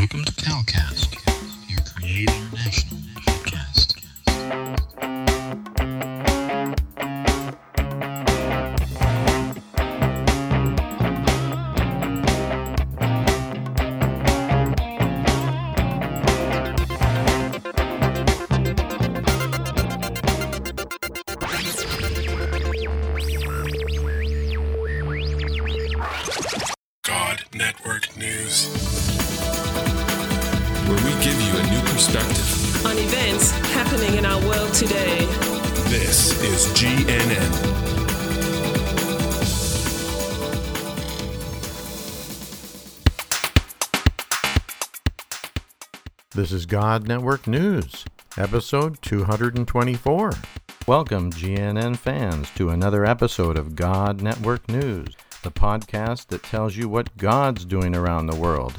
Welcome to Calcast, your Create International podcast. God Network News. Where we give you a new perspective. on events happening in our world today. This is GNN. This is God Network News, episode 224. Welcome, GNN fans, to another episode of God Network News, the podcast that tells you what God's doing around the world.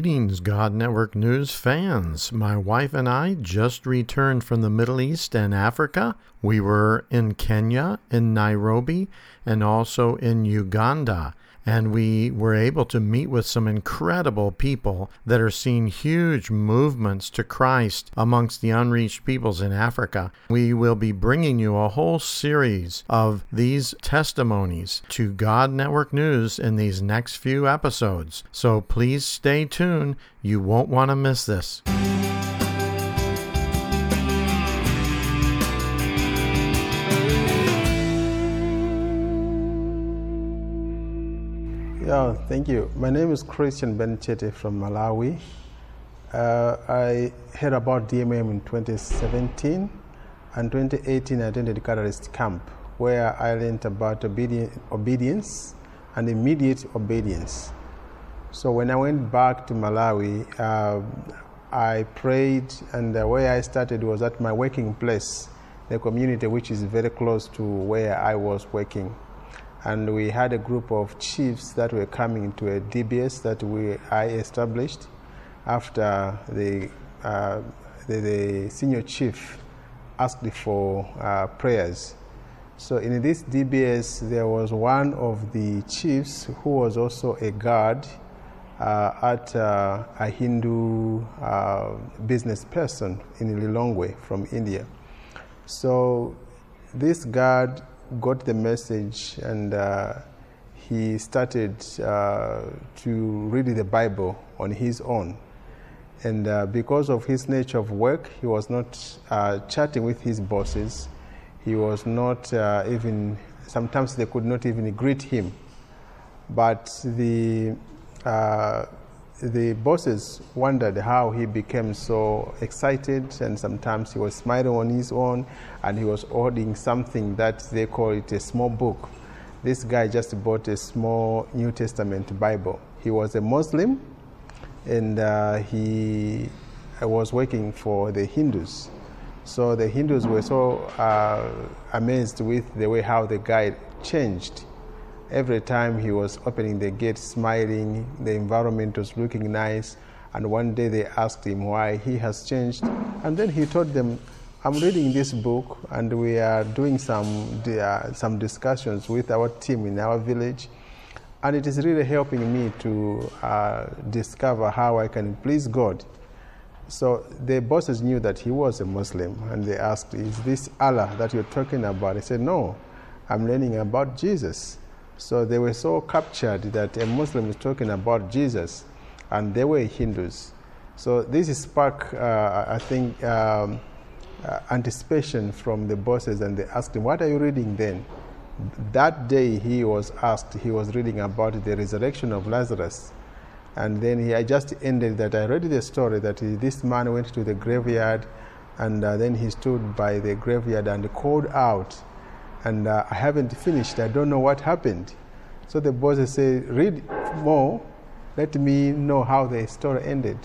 Greetings, God Network News fans. My wife and I just returned from the Middle East and Africa. We were in Kenya, in Nairobi, and also in Uganda. And we were able to meet with some incredible people that are seeing huge movements to Christ amongst the unreached peoples in Africa. We will be bringing you a whole series of these testimonies to God Network News in these next few episodes. So please stay tuned. You won't want to miss this. Yeah, thank you. My name is Christian Benchete from Malawi. Uh, I heard about DMM in 2017 and 2018 I attended the Catalyst Camp where I learned about obedi- obedience and immediate obedience. So when I went back to Malawi, uh, I prayed and the way I started was at my working place, the community which is very close to where I was working and we had a group of chiefs that were coming to a DBS that we I established after the uh, the, the senior chief asked for uh, prayers. So in this DBS, there was one of the chiefs who was also a guard uh, at uh, a Hindu uh, business person in Lilongwe from India. So this guard got the message and uh, he started uh, to read the Bible on his own. And uh, because of his nature of work, he was not uh, chatting with his bosses. He was not uh, even, sometimes they could not even greet him. But the, uh, the bosses wondered how he became so excited, and sometimes he was smiling on his own, and he was holding something that they call it a small book. This guy just bought a small New Testament Bible. He was a Muslim, and uh, he was working for the Hindus. So the Hindus were so uh, amazed with the way how the guy changed. Every time he was opening the gate, smiling, the environment was looking nice. And one day they asked him why he has changed. And then he told them, I'm reading this book, and we are doing some, uh, some discussions with our team in our village. And it is really helping me to uh, discover how I can please God. So the bosses knew that he was a Muslim, and they asked, Is this Allah that you're talking about? He said, No, I'm learning about Jesus. So they were so captured that a Muslim is talking about Jesus, and they were Hindus. So this sparked, uh, I think, um, uh, anticipation from the bosses, and they asked him, What are you reading then? That day he was asked, he was reading about the resurrection of Lazarus. And then he I just ended that I read the story that he, this man went to the graveyard and uh, then he stood by the graveyard and called out. And uh, I haven't finished, I don't know what happened. So the boss said, Read more, let me know how the story ended.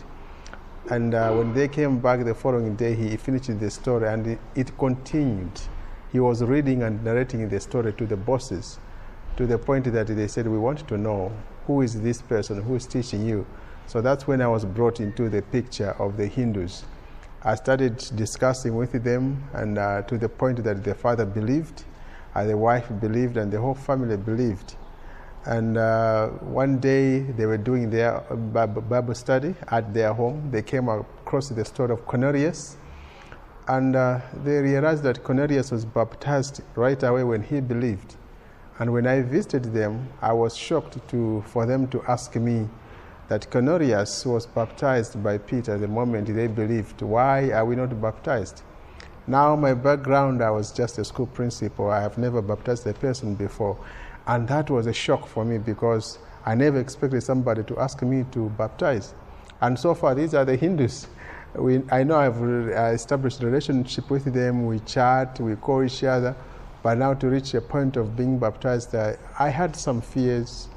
And uh, when they came back the following day, he finished the story and it, it continued. He was reading and narrating the story to the bosses. to the point that they said, We want to know who is this person who is teaching you. So that's when I was brought into the picture of the Hindus. I started discussing with them, and uh, to the point that the father believed, uh, the wife believed, and the whole family believed. And uh, one day they were doing their Bible study at their home. They came across the story of Cornelius, and uh, they realized that Cornelius was baptized right away when he believed. And when I visited them, I was shocked to, for them to ask me that Cornelius was baptized by Peter the moment they believed. Why are we not baptized? Now, my background, I was just a school principal. I have never baptized a person before. And that was a shock for me because I never expected somebody to ask me to baptize. And so far, these are the Hindus. We, I know I've established a relationship with them. We chat, we call each other. But now to reach a point of being baptized, uh, I had some fears.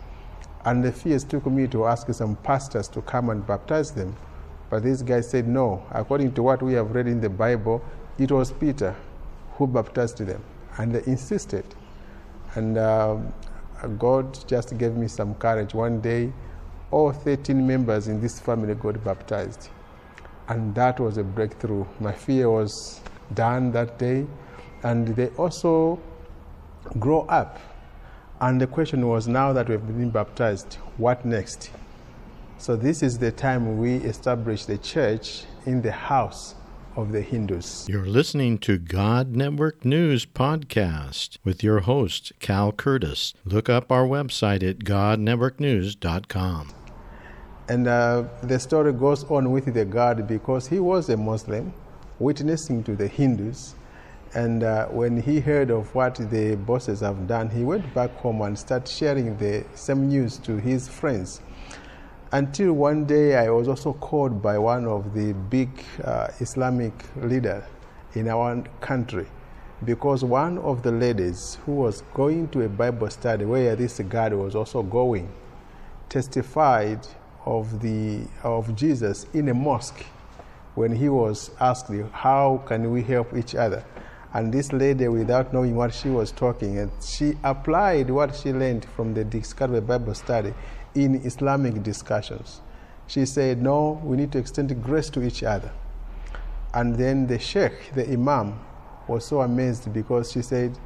And the fears took me to ask some pastors to come and baptize them. But these guys said no. According to what we have read in the Bible, it was Peter who baptized them. And they insisted. And um, God just gave me some courage. One day, all 13 members in this family got baptized. And that was a breakthrough. My fear was done that day. And they also grow up. And the question was now that we've been baptized, what next? So, this is the time we establish the church in the house of the Hindus. You're listening to God Network News Podcast with your host, Cal Curtis. Look up our website at godnetworknews.com. And uh, the story goes on with the God because he was a Muslim witnessing to the Hindus. And uh, when he heard of what the bosses have done, he went back home and started sharing the same news to his friends. Until one day, I was also called by one of the big uh, Islamic leaders in our country because one of the ladies who was going to a Bible study where this God was also going testified of, the, of Jesus in a mosque when he was asked, How can we help each other? And this lady, without knowing what she was talking, and she applied what she learned from the Discovery Bible study in Islamic discussions. She said, No, we need to extend grace to each other. And then the sheikh, the imam, was so amazed because she said,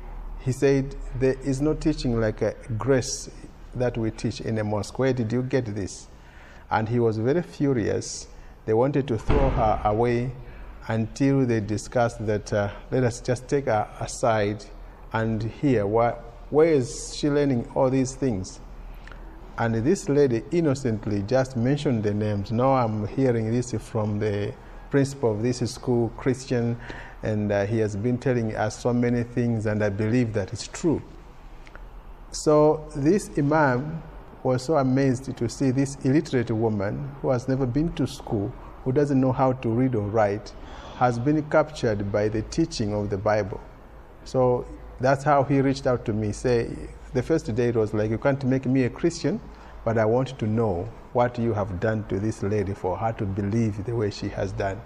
he said, there is no teaching like a grace that we teach in a mosque. Where did you get this? And he was very furious. They wanted to throw her away until they discussed that uh, let us just take her aside and hear what, where is she learning all these things. And this lady innocently just mentioned the names. Now I'm hearing this from the principal of this school, Christian, and uh, he has been telling us so many things, and I believe that it's true. So this imam was so amazed to see this illiterate woman who has never been to school, who doesn't know how to read or write, has been captured by the teaching of the Bible. So that's how he reached out to me. Say, the first day it was like, You can't make me a Christian, but I want to know what you have done to this lady for her to believe the way she has done.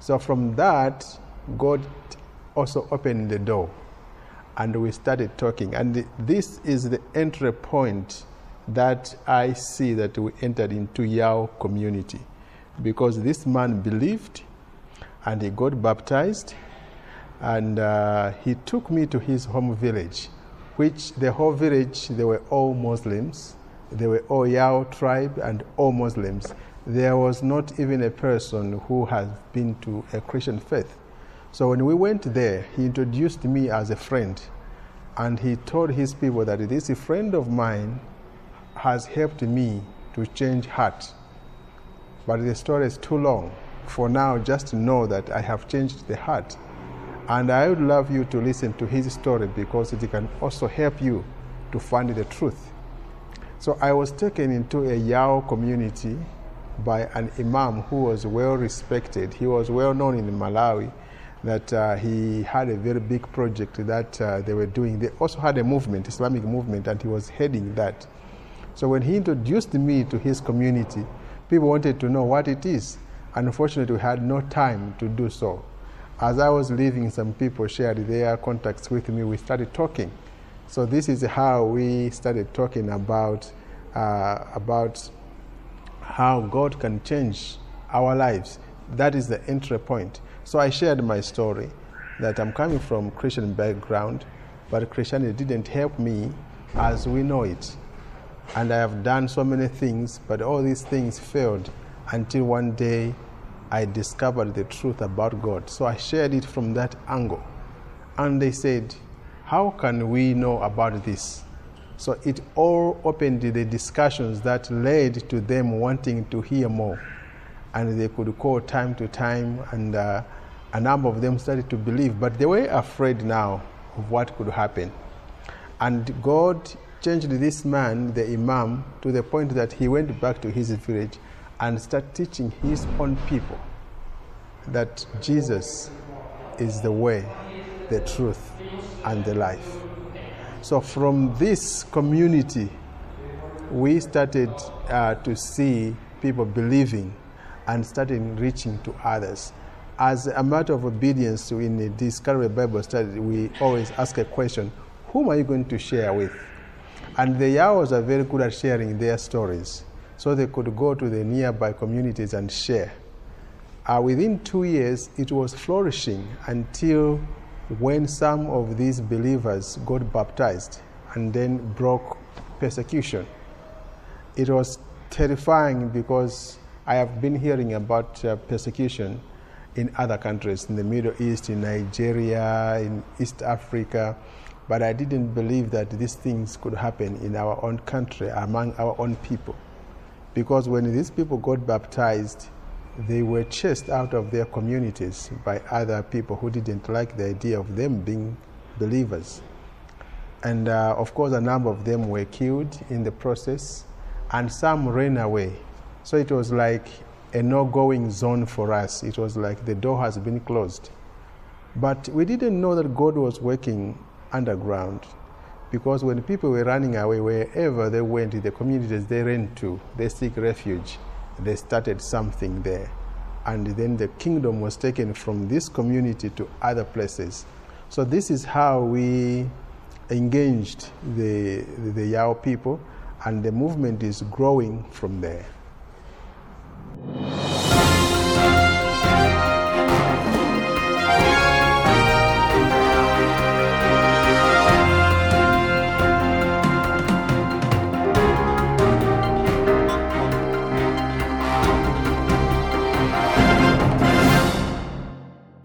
So from that, God also opened the door and we started talking. And this is the entry point that I see that we entered into Yao community because this man believed and he got baptized and uh, he took me to his home village, which the whole village, they were all Muslims. They were all Yao tribe and all Muslims. There was not even a person who had been to a Christian faith. So when we went there, he introduced me as a friend. And he told his people that this friend of mine has helped me to change heart. But the story is too long. For now, just know that I have changed the heart. And I would love you to listen to his story because it can also help you to find the truth. So I was taken into a Yao community by an imam who was well respected. He was well known in Malawi that uh, he had a very big project that uh, they were doing. They also had a movement, Islamic movement, and he was heading that. So when he introduced me to his community, people wanted to know what it is. Unfortunately, we had no time to do so. As I was leaving, some people shared their contacts with me. We started talking. So this is how we started talking about uh, about how God can change our lives. That is the entry point. So I shared my story that I'm coming from Christian background, but Christianity didn't help me as we know it. And I have done so many things, but all these things failed until one day I discovered the truth about God. So I shared it from that angle. And they said, How can we know about this? So it all opened the discussions that led to them wanting to hear more. And they could call time to time, and uh, a number of them started to believe, but they were afraid now of what could happen. And God changed this man, the Imam, to the point that he went back to his village and start teaching his own people that Jesus is the way, the truth, and the life. So, from this community, we started uh, to see people believing and starting reaching to others. As a matter of obedience in the Discovery Bible study, we always ask a question Whom are you going to share with? And the Yaos are very good at sharing their stories. So they could go to the nearby communities and share. Uh, within two years, it was flourishing until when some of these believers got baptized and then broke persecution. It was terrifying because I have been hearing about uh, persecution in other countries, in the Middle East, in Nigeria, in East Africa, but I didn't believe that these things could happen in our own country, among our own people. Because when these people got baptized, they were chased out of their communities by other people who didn't like the idea of them being believers. And uh, of course, a number of them were killed in the process, and some ran away. So it was like a no going zone for us. It was like the door has been closed. But we didn't know that God was working underground because when people were running away, wherever they went, the communities they ran to, they seek refuge they started something there. And then the kingdom was taken from this community to other places. So this is how we engaged the, the Yao people, and the movement is growing from there.